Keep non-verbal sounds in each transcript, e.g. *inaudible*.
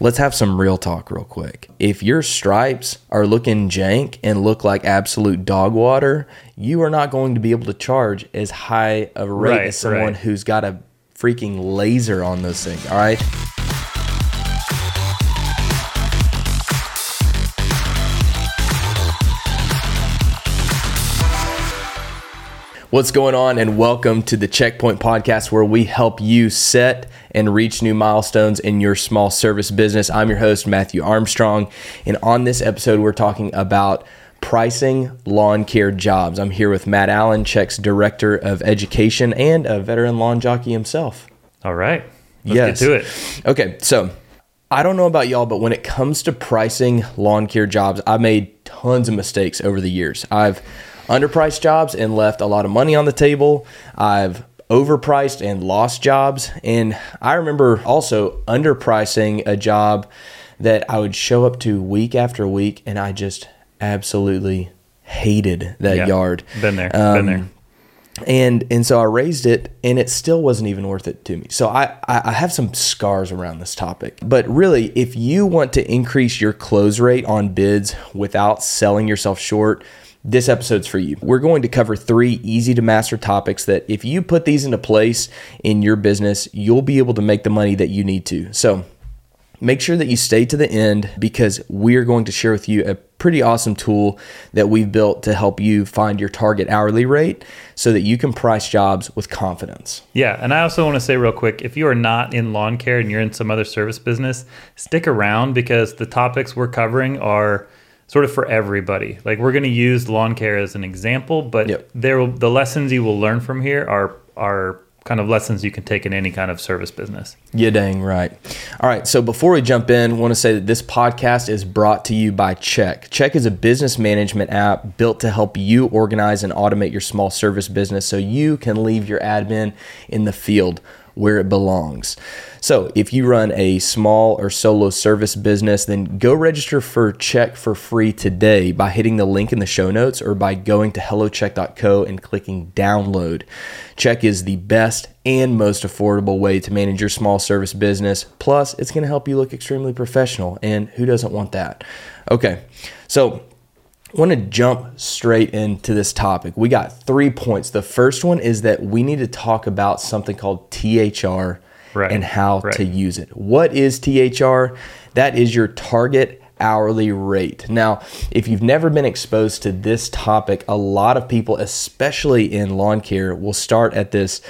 let's have some real talk real quick. If your stripes are looking jank and look like absolute dog water, you are not going to be able to charge as high a rate Right, as someone right. who's got a freaking laser on those things. All right. What's going on, and welcome to the Check Point Podcast, where we help you set and reach new milestones in your small service business. I'm your host, Matthew Armstrong, and on this episode, we're talking about pricing lawn care jobs. I'm here with Matt Allen, Check's Director of Education and a veteran lawn jockey himself. All right. Let's Yes. get to it. Okay, so I don't know about y'all, but when it comes to pricing lawn care jobs, I made tons of mistakes over the years. I've underpriced jobs and left a lot of money on the table. I've overpriced and lost jobs. And I remember also underpricing a job that I would show up to week after week and I just absolutely hated that Yeah. yard. Been there. Um, Been there. and and so I raised it, and it still wasn't even worth it to me. So I I I have some scars around this topic. But really, if you want to increase your close rate on bids without selling yourself short. This episode's for you. We're going to cover three easy to master topics that if you put these into place in your business, you'll be able to make the money that you need to. So, Make sure that you stay to the end because we're going to share with you a pretty awesome tool that we've built to help you find your target hourly rate so that you can price jobs with confidence. Yeah. And I also want to say real quick if you are not in lawn care and you're in some other service business, stick around because the topics we're covering are sort of for everybody. Like we're going to use lawn care as an example, but Yep. there will, the lessons you will learn from here are are kind of lessons you can take in any kind of service business. Yeah, dang right. All right, so before we jump in, I want to say that this podcast is brought to you by Check. Check is a business management app built to help you organize and automate your small service business so you can leave your admin in the field where it belongs. So, if you run a small or solo service business, then go register for Check for free today by hitting the link in the show notes or by going to hellocheck.co and clicking download. Check is the best and most affordable way to manage your small service business. Plus, it's going to help you look extremely professional, and who doesn't want that? Okay, so I want to jump straight into this topic. We got three points. The first one is that we need to talk about something called THR Right, and how right. to use it. What is THR? That is your target hourly rate. Now, if you've never been exposed to this topic, a lot of people, especially in lawn care, will start at this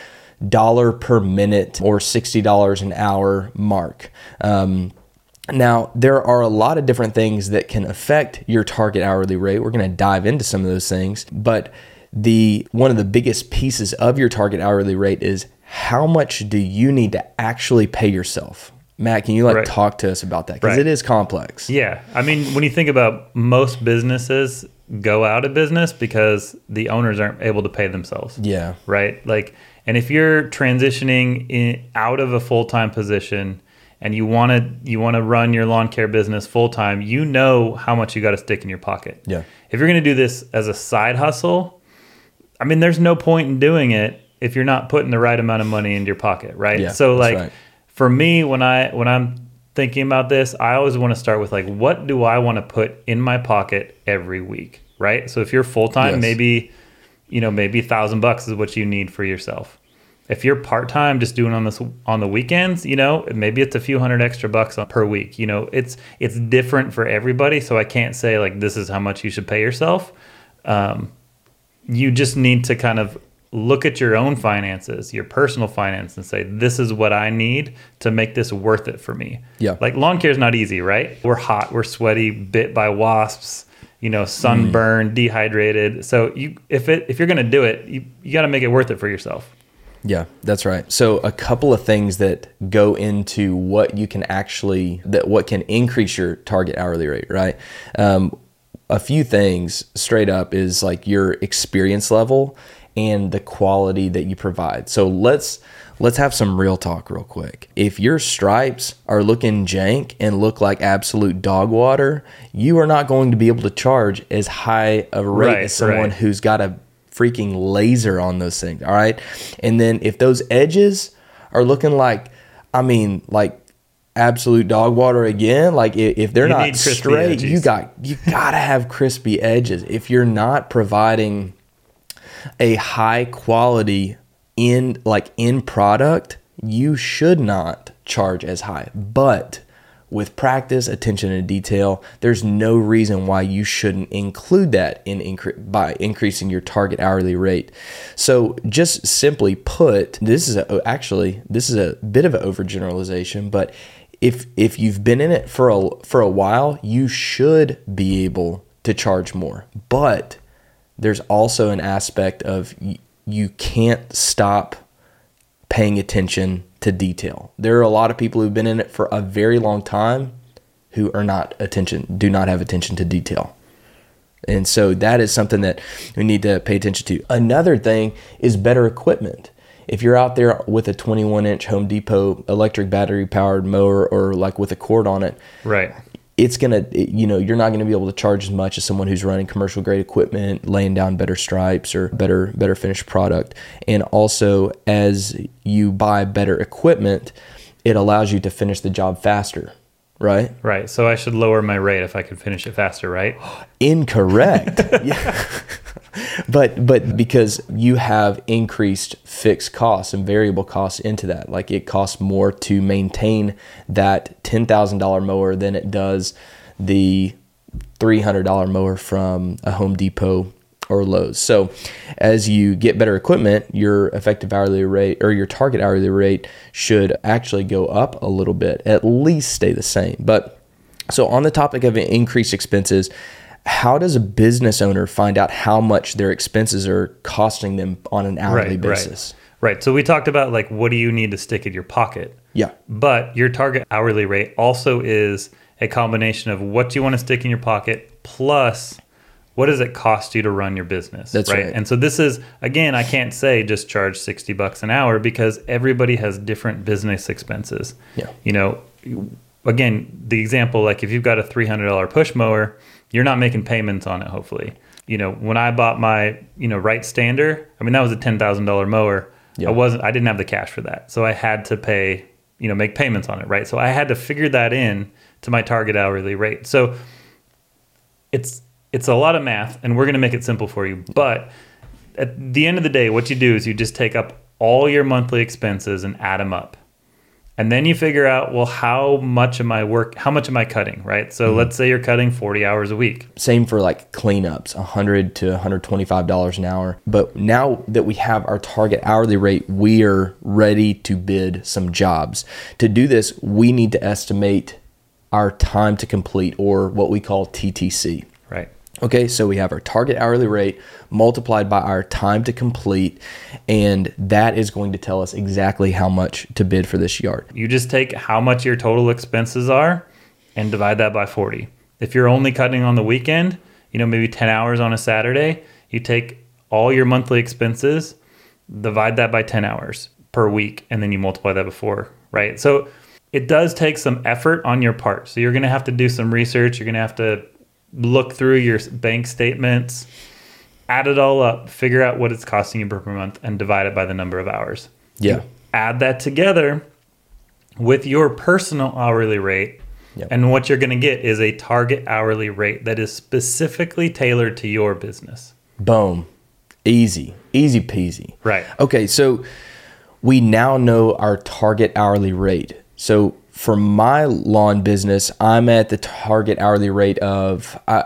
dollar per minute or $60 an hour mark. Um, now, there are a lot of different things that can affect your target hourly rate. We're going to dive into some of those things, but the one of the biggest pieces of your target hourly rate is how much do you need to actually pay yourself? Matt, can you like Right. talk to us about that because Right. it is complex. Yeah. I mean, when you think about most businesses go out of business because the owners aren't able to pay themselves. Yeah. Right? Like and if you're transitioning in, out of a full-time position and you want to you want to run your lawn care business full-time, you know how much you got to stick in your pocket. Yeah. If you're going to do this as a side hustle, I mean, there's no point in doing it if you're not putting the right amount of money into your pocket, right? Yeah, so like right. for me when I when I'm thinking about this, I always want to start with like what do I want to put in my pocket every week, right? So if you're full-time, Yes. maybe you know, maybe a thousand bucks is what you need for yourself. If you're part time, just doing on this on the weekends, you know, maybe it's a few hundred extra bucks per week. You know, it's it's different for everybody, so I can't say like this is how much you should pay yourself. Um, you just need to kind of look at your own finances, your personal finance, and say this is what I need to make this worth it for me. Yeah. like lawn care is not easy, right? We're hot, we're sweaty, bit by wasps you know, sunburned, dehydrated. So you, if it, if you're going to do it, you, you got to make it worth it for yourself. Yeah, that's right. So a couple of things that go into what you can actually that what can increase your target hourly rate, right? Um, a few things straight up is like your experience level and the quality that you provide. So let's let's have some real talk real quick. If your stripes are looking jank and look like absolute dog water, you are not going to be able to charge as high a rate Right, as someone right. who's got a freaking laser on those things. All right. And then if those edges are looking like, I mean, like absolute dog water again. Like if, if they're You not straight, you got you gotta have crispy edges. If you're not providing a high quality in like in product, you should not charge as high. But with practice, attention to detail, there's no reason why you shouldn't include that in incre- by increasing your target hourly rate. So, just simply put, this is a, oh, actually this is a bit of an overgeneralization, but if if you've been in it for a for a while, you should be able to charge more. But there's also an aspect of you can't stop paying attention to detail. There are a lot of people who've been in it for a very long time who are not attention do not have attention to detail. And so that is something that we need to pay attention to. Another thing is better equipment. If you're out there with a 21 inch Home Depot electric battery powered mower or like with a cord on it, Right. It's gonna you know you're not gonna be able to charge as much as someone who's running commercial grade equipment laying down better stripes or better better finished product and also as you buy better equipment it allows you to finish the job faster right Right. So I should lower my rate if I could finish it faster, right? *gasps* incorrect *laughs* yeah. *laughs* *laughs* but but because you have increased fixed costs and variable costs into that like it costs more to maintain that $10,000 mower than it does the $300 mower from a Home Depot or Lowe's. So as you get better equipment, your effective hourly rate or your target hourly rate should actually go up a little bit, at least stay the same. But so on the topic of increased expenses, how does a business owner find out how much their expenses are costing them on an hourly Right. basis? Right. Right. So we talked about like what do you need to stick in your pocket? Yeah. But your target hourly rate also is a combination of what do you want to stick in your pocket plus what does it cost you to run your business? That's right. And so this is again, I can't say just charge 60 bucks an hour because everybody has different business expenses. Yeah. You know, again, the example like if you've got a $300 push mower, you're not making payments on it hopefully. You know, when I bought my, you know, Wright Stander, I mean that was a $10,000 mower. Yeah. I wasn't I didn't have the cash for that. So I had to pay, you know, make payments on it, right? So I had to figure that in to my target hourly rate. So it's it's a lot of math and we're going to make it simple for you. But at the end of the day, what you do is you just take up all your monthly expenses and add them up. And then you figure out, well, how much am I work how much am I cutting, right? So mm-hmm. let's say you're cutting 40 hours a week. Same for like cleanups, 100 to 125 dollars an hour. But now that we have our target hourly rate, we are ready to bid some jobs. To do this, we need to estimate our time to complete, or what we call TTC. Okay, so we have our target hourly rate multiplied by our time to complete, and that is going to tell us exactly how much to bid for this yard. You just take how much your total expenses are and divide that by 40. If you're only cutting on the weekend, you know, maybe 10 hours on a Saturday, you take all your monthly expenses, divide that by 10 hours per week, and then you multiply that before, right? So it does take some effort on your part. So you're going to have to do some research. You're going to have to look through your bank statements, add it all up, figure out what it's costing you per month, and divide it by the number of hours Yeah. add that together with your personal hourly rate. Yep. And what you're going to get is a target hourly rate that is specifically tailored to your business. Boom. Easy. Easy peasy. Right. Okay, so we now know our target hourly rate. So for my lawn business, I'm at the target hourly rate of uh,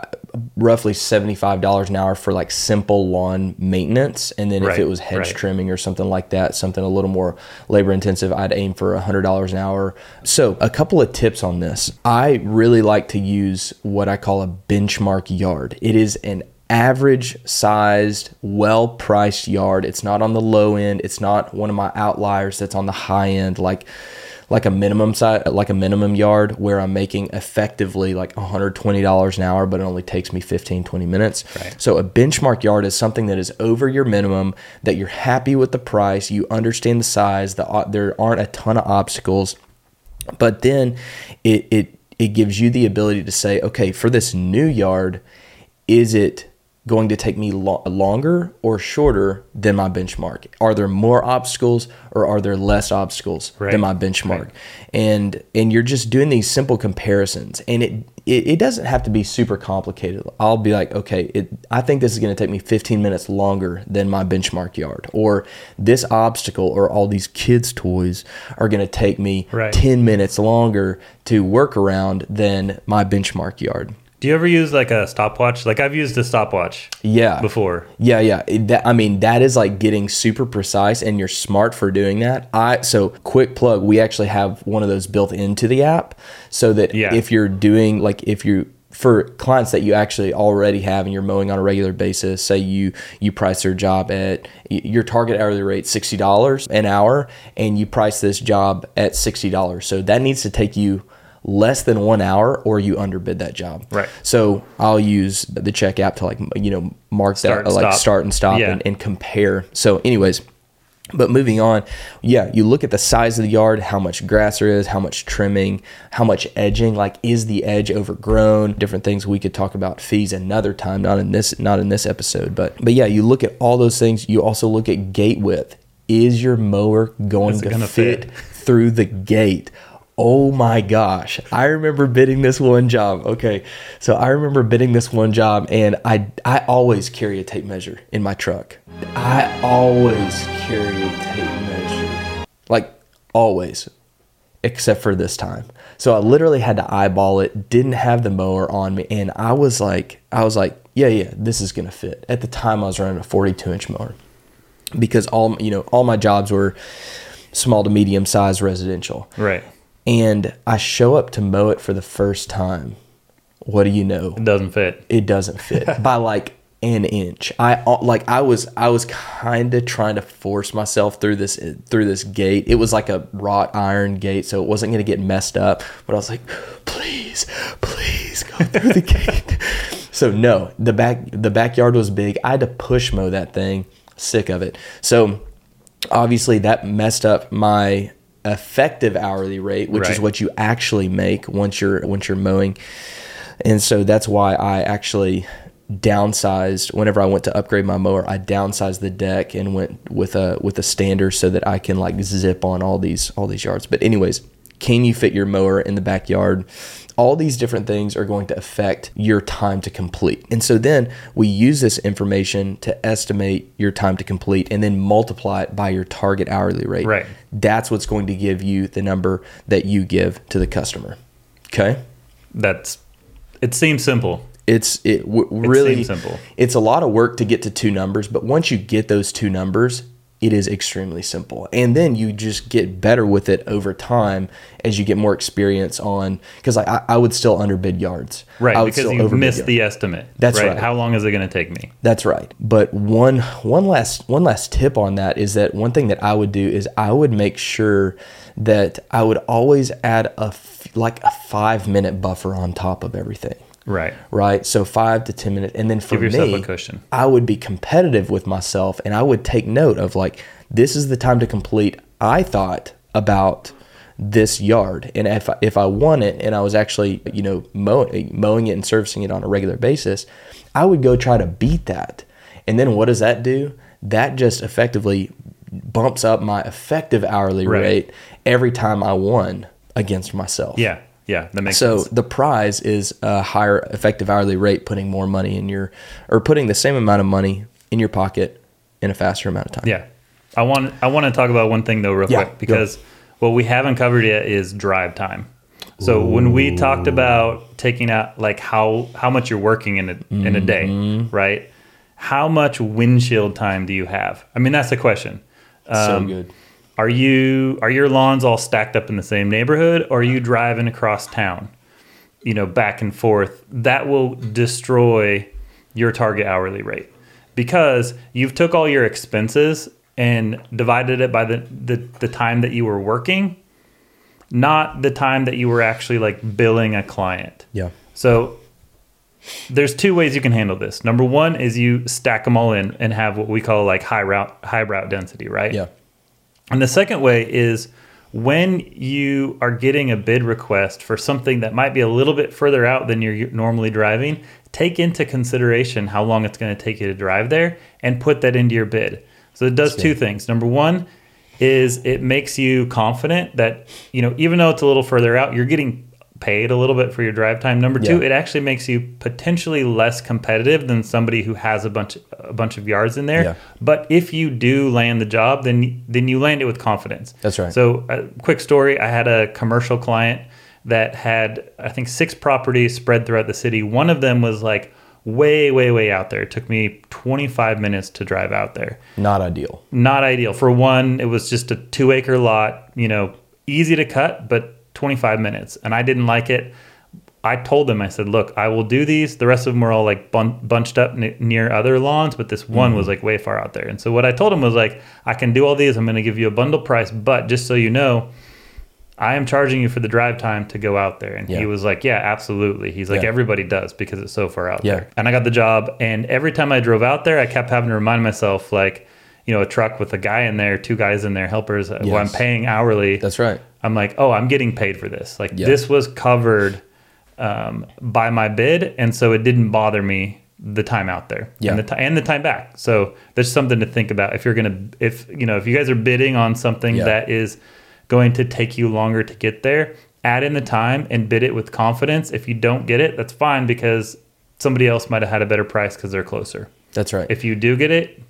roughly $75 an hour for like simple lawn maintenance. And then if it was hedge right. trimming or something like that, something a little more labor intensive, I'd aim for $100 an hour. So, a couple of tips on this. I really like to use what I call a benchmark yard. It is an average sized, well priced yard. It's not on the low end. It's not one of my outliers that's on the high end, like like a minimum size, like a minimum yard where I'm making effectively like $120 an hour, but it only takes me 15, 20 minutes. Right. So a benchmark yard is something that is over your minimum, that you're happy with the price, you understand the size, the, there aren't a ton of obstacles, but then it, it, it gives you the ability to say, okay, for this new yard, is it going to take me lo- longer or shorter than my benchmark? Are there more obstacles or are there less obstacles Right. than my benchmark? And and you're just doing these simple comparisons, and it, it it doesn't have to be super complicated. I'll be like, okay, it, I think this is going to take me 15 minutes longer than my benchmark yard, or this obstacle or all these kids' toys are going to take me Right. 10 minutes longer to work around than my benchmark yard. Do you ever use like a stopwatch? Like I've used a stopwatch Yeah. before. Yeah, yeah. That, I mean, that is like getting super precise, and you're smart for doing that. I so quick plug. We actually have one of those built into the app, so that Yeah. if you're doing like if you for clients that you actually already have and you're mowing on a regular basis, say you you price their job at your target hourly rate sixty dollars an hour, and you price this job at sixty dollars. So that needs to take you less than one hour, or you underbid that job. Right. So I'll use the check app to like you know mark Start that uh, like stop. start and stop Yeah. and, and compare. So, anyways, but moving on, yeah, you look at the size of the yard, how much grass there is, how much trimming, how much edging. Like, is the edge overgrown? Different things we could talk about fees another time, not in this, not in this episode. But, but yeah, you look at all those things. You also look at gate width. Is your mower going to fit, fit? through the gate? Oh my gosh. I remember bidding this one job. Okay. So I remember bidding this one job and I I always carry a tape measure in my truck. I always carry a tape measure. Like always. Except for this time. So I literally had to eyeball it, didn't have the mower on me, and I was like I was like, yeah, yeah, this is gonna fit. At the time I was running a 42 inch mower. Because all you know, all my jobs were small to medium sized residential Right. And I show up to mow it for the first time. What do you know? It doesn't fit. It doesn't fit *laughs* by like an inch. I uh, like I was I was kind of trying to force myself through this through this gate. It was like a wrought iron gate, so it wasn't going to get messed up. But I was like, please, please go through the *laughs* gate. So no, the back the backyard was big. I had to push mow that thing. Sick of it. So obviously that messed up my effective hourly rate, which is what you actually make once you're once you're mowing. And so that's why I actually downsized whenever I went to upgrade my mower. I downsized the deck and went with a with a stander so that I can like zip on all these all these yards. But anyways, can you fit your mower in the backyard? All these different things are going to affect your time to complete. And so then we use this information to estimate your time to complete and then multiply it by your target hourly rate. Right. That's what's going to give you the number that you give to the customer. Okay? That's. It seems simple. It's it w- really seems simple. It's a lot of work to get to two numbers, but once you get those two numbers, it is extremely simple. And then you just get better with it over time as you get more experience on. Because like, I, I would still underbid yards, Right. Because you've missed the estimate. That's right. How long is it going to take me? That's right. But one one last one last tip on that is that one thing that I would do is I would make sure that I would always add a f- like a five minute buffer on top of everything. Right. Right. So five to ten minutes, and then for me. I would be competitive with myself, and I would take note of like this is the time to complete. I thought about this yard, and if I, if I won it, and I was actually you know mowing mowing it and servicing it on a regular basis, I would go try to beat that. And then what does that do? That just effectively bumps up my effective hourly Right. rate every time I won against myself. Yeah. Yeah. That makes So sense. the prize is a higher effective hourly rate, putting more money in your, or putting the same amount of money in your pocket in a faster amount of time. Yeah. I want I want to talk about one thing though real Yeah, quick because what we haven't covered yet is drive time. So when we talked about taking out like how how much you're working in a in a day, Mm-hmm. right? How much windshield time do you have? I mean that's the question. so Um, good. Are you are your lawns all stacked up in the same neighborhood or are you driving across town? You know, back and forth. That will destroy your target hourly rate. Because you've took all your expenses and divided it by the, the, the time that you were working, not the time that you were actually like billing a client. Yeah. So there's two ways you can handle this. Number one is you stack them all in and have what we call like high route high route density, right? Yeah. And the second way is when you are getting a bid request for something that might be a little bit further out than you're normally driving, take into consideration how long it's going to take you to drive there and put that into your bid. So it does two things. Number one is it makes you confident that, you know, even though it's a little further out, you're getting paid a little bit for your drive time. Number two, Yeah. it actually makes you potentially less competitive than somebody who has a bunch a bunch of yards in there. Yeah. But if you do land the job, then then you land it with confidence. That's right. So, a quick story: I had a commercial client that had I think six properties spread throughout the city. One of them was like way, way, way out there. It took me 25 minutes to drive out there. Not ideal. Not ideal. For one, it was just a two acre lot. You know, easy to cut, but 25 minutes, and I didn't like it. I told them, I said, look, I will do these. The rest of them were all like bun- bunched up n- near other lawns, but this one was like way far out there. And so what I told him was like, I can do all these. I'm going to give you a bundle price, but just so you know, I am charging you for the drive time to go out there. And Yeah. he was like, yeah, absolutely. He's like, Yeah. everybody does because it's so far out Yeah. there. And I got the job. And every time I drove out there, I kept having to remind myself, like, you know, a truck with a guy in there, two guys in there, helpers, uh, who I'm paying hourly. That's right. I'm like, oh, I'm getting paid for this. Like Yeah. this was covered um, by my bid, and so it didn't bother me the time out there Yeah. and the ti- and the time back. So there's something to think about if you're gonna if you know if you guys are bidding on something Yeah. that is going to take you longer to get there, add in the time and bid it with confidence. If you don't get it, that's fine because somebody else might have had a better price because they're closer. That's right. If you do get it,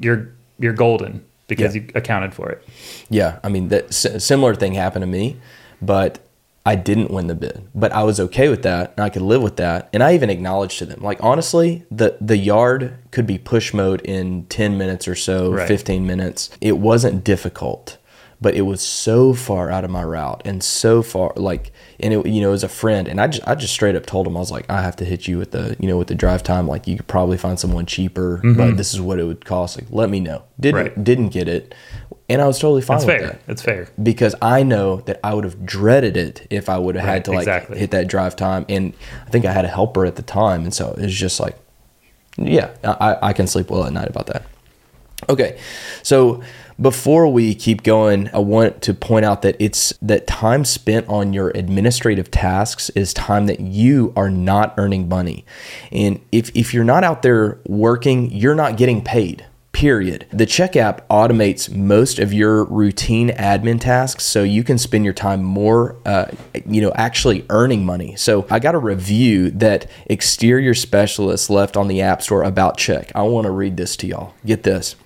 you're you're golden because Yeah. you accounted for it. Yeah, I mean, that s- similar thing happened to me, but I didn't win the bid. But I was okay with that, and I could live with that. And I even acknowledged to them, like honestly, the the yard could be push mode in ten minutes or so, Right. fifteen minutes. It wasn't difficult, but it was so far out of my route and so far like, and it you know as a friend, and I just I just straight up told him I was like, I have to hit you with the you know with the drive time. Like you could probably find someone cheaper, but mm-hmm. this is what it would cost. Like let me know. Didn't Right. didn't get it, and I was totally fine It's with fair. that It's fair. because I know that I would have dreaded it if I would have Right, had to like exactly. hit that drive time. And I think I had a helper at the time, and so it was just like, yeah, I, I can sleep well at night about that. Okay, so before we keep going, I want to point out that it's that time spent on your administrative tasks is time that you are not earning money. And if, if you're not out there working, you're not getting paid. Period. The Check app automates most of your routine admin tasks, so you can spend your time more, uh, you know, actually earning money. So I got a review that Exterior Specialist left on the App Store about Check. I want to read this to y'all. Get this.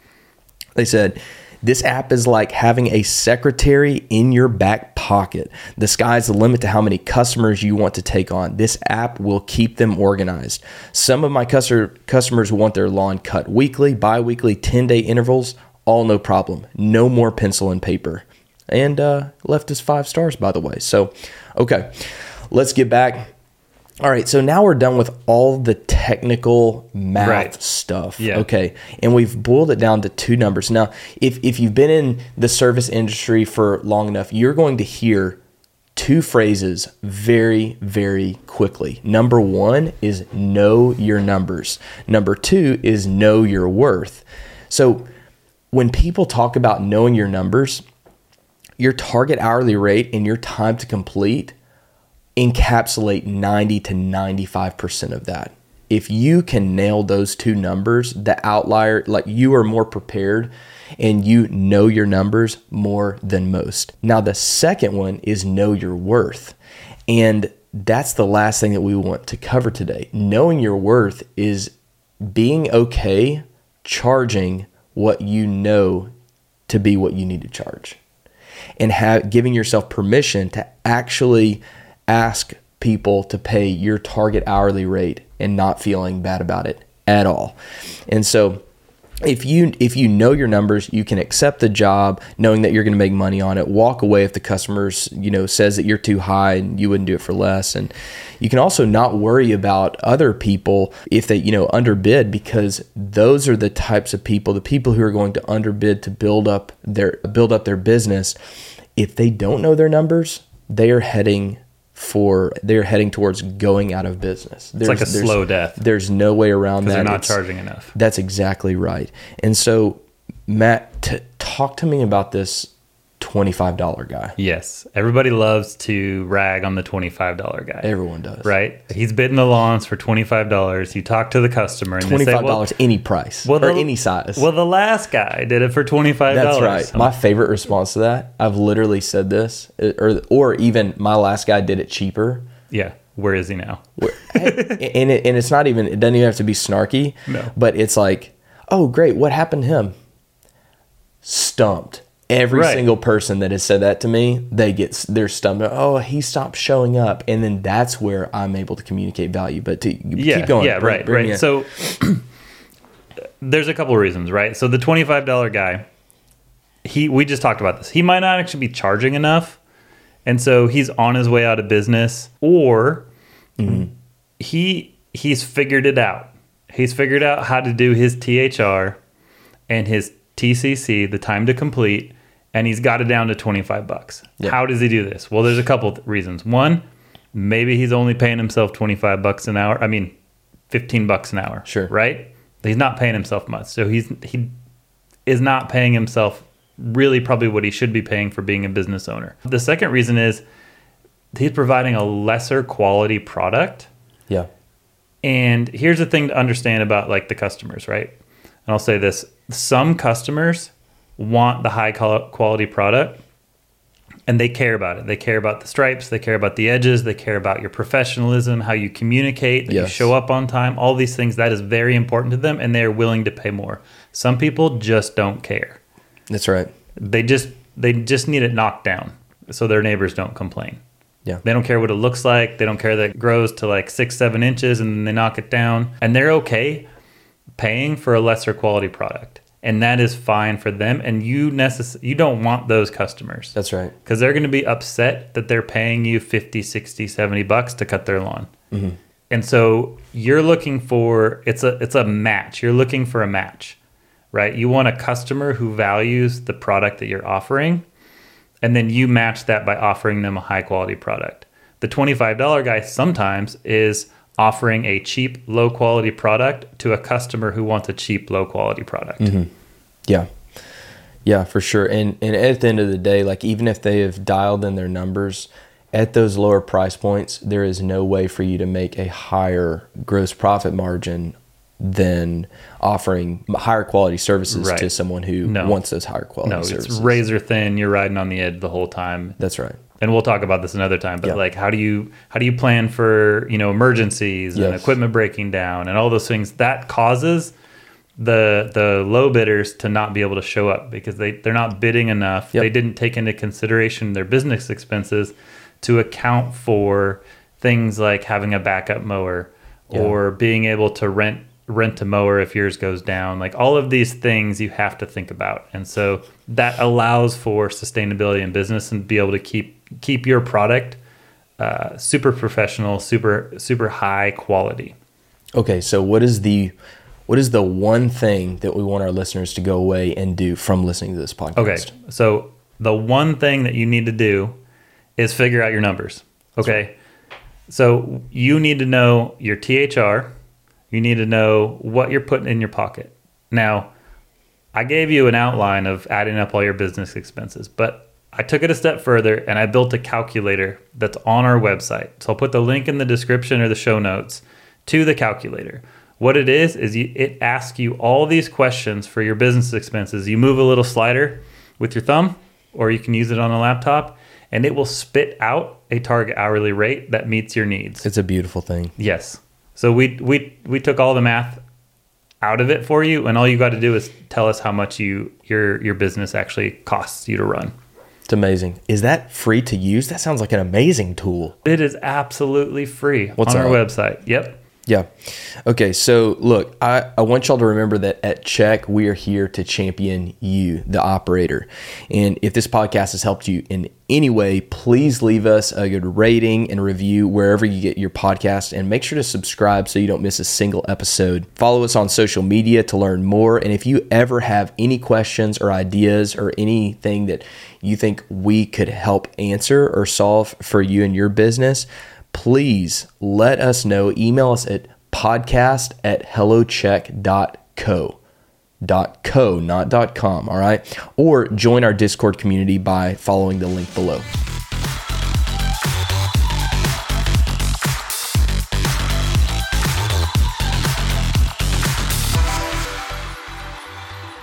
They said, this app is like having a secretary in your back pocket. The sky's the limit to how many customers you want to take on. This app will keep them organized. Some of my customer, customers want their lawn cut weekly, bi weekly, 10 day intervals. All no problem. No more pencil and paper. And uh, left us five stars, by the way. So, okay, let's get back. All right, so now we're done with all the technical math Right. stuff. Yeah. Okay. And we've boiled it down to two numbers. Now, if, if you've been in the service industry for long enough, you're going to hear two phrases very, very quickly. Number one is know your numbers, number two is know your worth. So when people talk about knowing your numbers, your target hourly rate and your time to complete encapsulate 90 to 95% of that. If you can nail those two numbers, the outlier, like you are more prepared and you know your numbers more than most. Now, the second one is know your worth. And that's the last thing that we want to cover today. Knowing your worth is being okay charging what you know to be what you need to charge and have giving yourself permission to actually ask people to pay your target hourly rate and not feeling bad about it at all. And so if you if you know your numbers, you can accept the job knowing that you're going to make money on it. Walk away if the customers, you know, says that you're too high and you wouldn't do it for less. And you can also not worry about other people if they, you know, underbid because those are the types of people, the people who are going to underbid to build up their build up their business. If they don't know their numbers, they are heading for they're heading towards going out of business. It's like a slow death There's no way around that. they're not It's- charging enough. that's exactly right. And so, Matt, t- talk to me about this $25 guy. Yes. Everybody loves to rag on the $25 guy. Everyone does. Right? He's bidding the lawns for $25. You talk to the customer and $25 they say, well, any price well, or the- any size. well, the last guy did it for $25. That's right. My favorite response to that, I've literally said this, or or even my last guy did it cheaper. yeah. Where is he now? And it, and it's not even it doesn't even have to be snarky. No. But it's like, oh great, what happened to him? Stumped. Every Right. single person that has said that to me, they get their they're. Oh, he stopped showing up, and then that's where I'm able to communicate value. But to yeah, keep going, Yeah, bring- right, bring right. So there's a couple of reasons, right? So the twenty-five dollar guy, he we just talked about this. He might not actually be charging enough, and so he's on his way out of business, or mm-hmm. he he's figured it out. He's figured out how to do his THR and his TCC, the time to complete, and he's got it down to 25 bucks. Yep. How does he do this? Well, there's a couple of reasons. One, maybe he's only paying himself 25 bucks an hour. I mean, 15 bucks an hour. Sure. Right? He's not paying himself much. So he's he is not paying himself really probably what he should be paying for being a business owner. The second reason is he's providing a lesser quality product. yeah, And here's the thing to understand about like the customers, right? And I'll say this: some customers want the high quality product, and they care about it. They care about the stripes, they care about the edges, they care about your professionalism, how you communicate, that you show up on time. All these things that is very important to them, and they are willing to pay more. Some people just don't care. that's right. They just they just need it knocked down so their neighbors don't complain. Yeah, They don't care what it looks like. They don't care that it grows to like six, seven inches and then they knock it down. And they're okay paying for a lesser quality product. And that is fine for them. And you necess- you don't want those customers that's right. because they're going to be upset that they're paying you 50, 60, 70 bucks to cut their lawn. Mm-hmm. And so you're looking for it's a it's a match. You're looking for a match, right? You want a customer who values the product that you're offering, and then you match that by offering them a high quality product. The $25 guy sometimes is offering a cheap, low quality product to a customer who wants a cheap, low quality product. Mm-hmm. Yeah. Yeah, for sure. And and at the end of the day, like even if they have dialed in their numbers at those lower price points, there is no way for you to make a higher gross profit margin than offering higher quality services Right. to someone who No. wants those higher quality No, services. it's razor thin. You're riding on the edge the whole time. That's right. And we'll talk about this another time but Yeah. like how do you how do you plan for you know emergencies and equipment breaking down and all those things that causes the the low bidders to not be able to show up because they they're not bidding enough Yep. they didn't take into consideration their business expenses to account for things like having a backup mower or being able to rent rent a mower if yours goes down like all of these things you have to think about and so that allows for sustainability in business and be able to keep keep your product uh, super professional super super high quality. Okay, so what is the what is the one thing that we want our listeners to go away and do from listening to this podcast? okay so the one thing that you need to do is figure out your numbers okay? So you need to know your thr you need to know what you're putting in your pocket. Now I gave you an outline of adding up all your business expenses, but I took it a step further and I built a calculator that's on our website. So I'll put the link in the description or the show notes to the calculator. What it is is you, it asks you all these questions for your business expenses. You move a little slider with your thumb, or you can use it on a laptop, and it will spit out a target hourly rate that meets your needs. It's a beautiful thing. Yes. So we we we took all the math out of it for you, and all you got to do is tell us how much you your your business actually costs you to run. It's amazing. Is that free to use? That sounds like an amazing tool. It is absolutely free What's on our that? website. Yep. Yeah. Okay. So look, I, I want y'all to remember that at Check, we are here to champion you, the operator. And if this podcast has helped you in any way, please leave us a good rating and review wherever you get your podcast and make sure to subscribe so you don't miss a single episode. Follow us on social media to learn more. And if you ever have any questions or ideas or anything that you think we could help answer or solve for you and your business, please let us know. Email us at podcast at hellocheck.co. co, not dot .com, all right? Or join our Discord community by following the link below.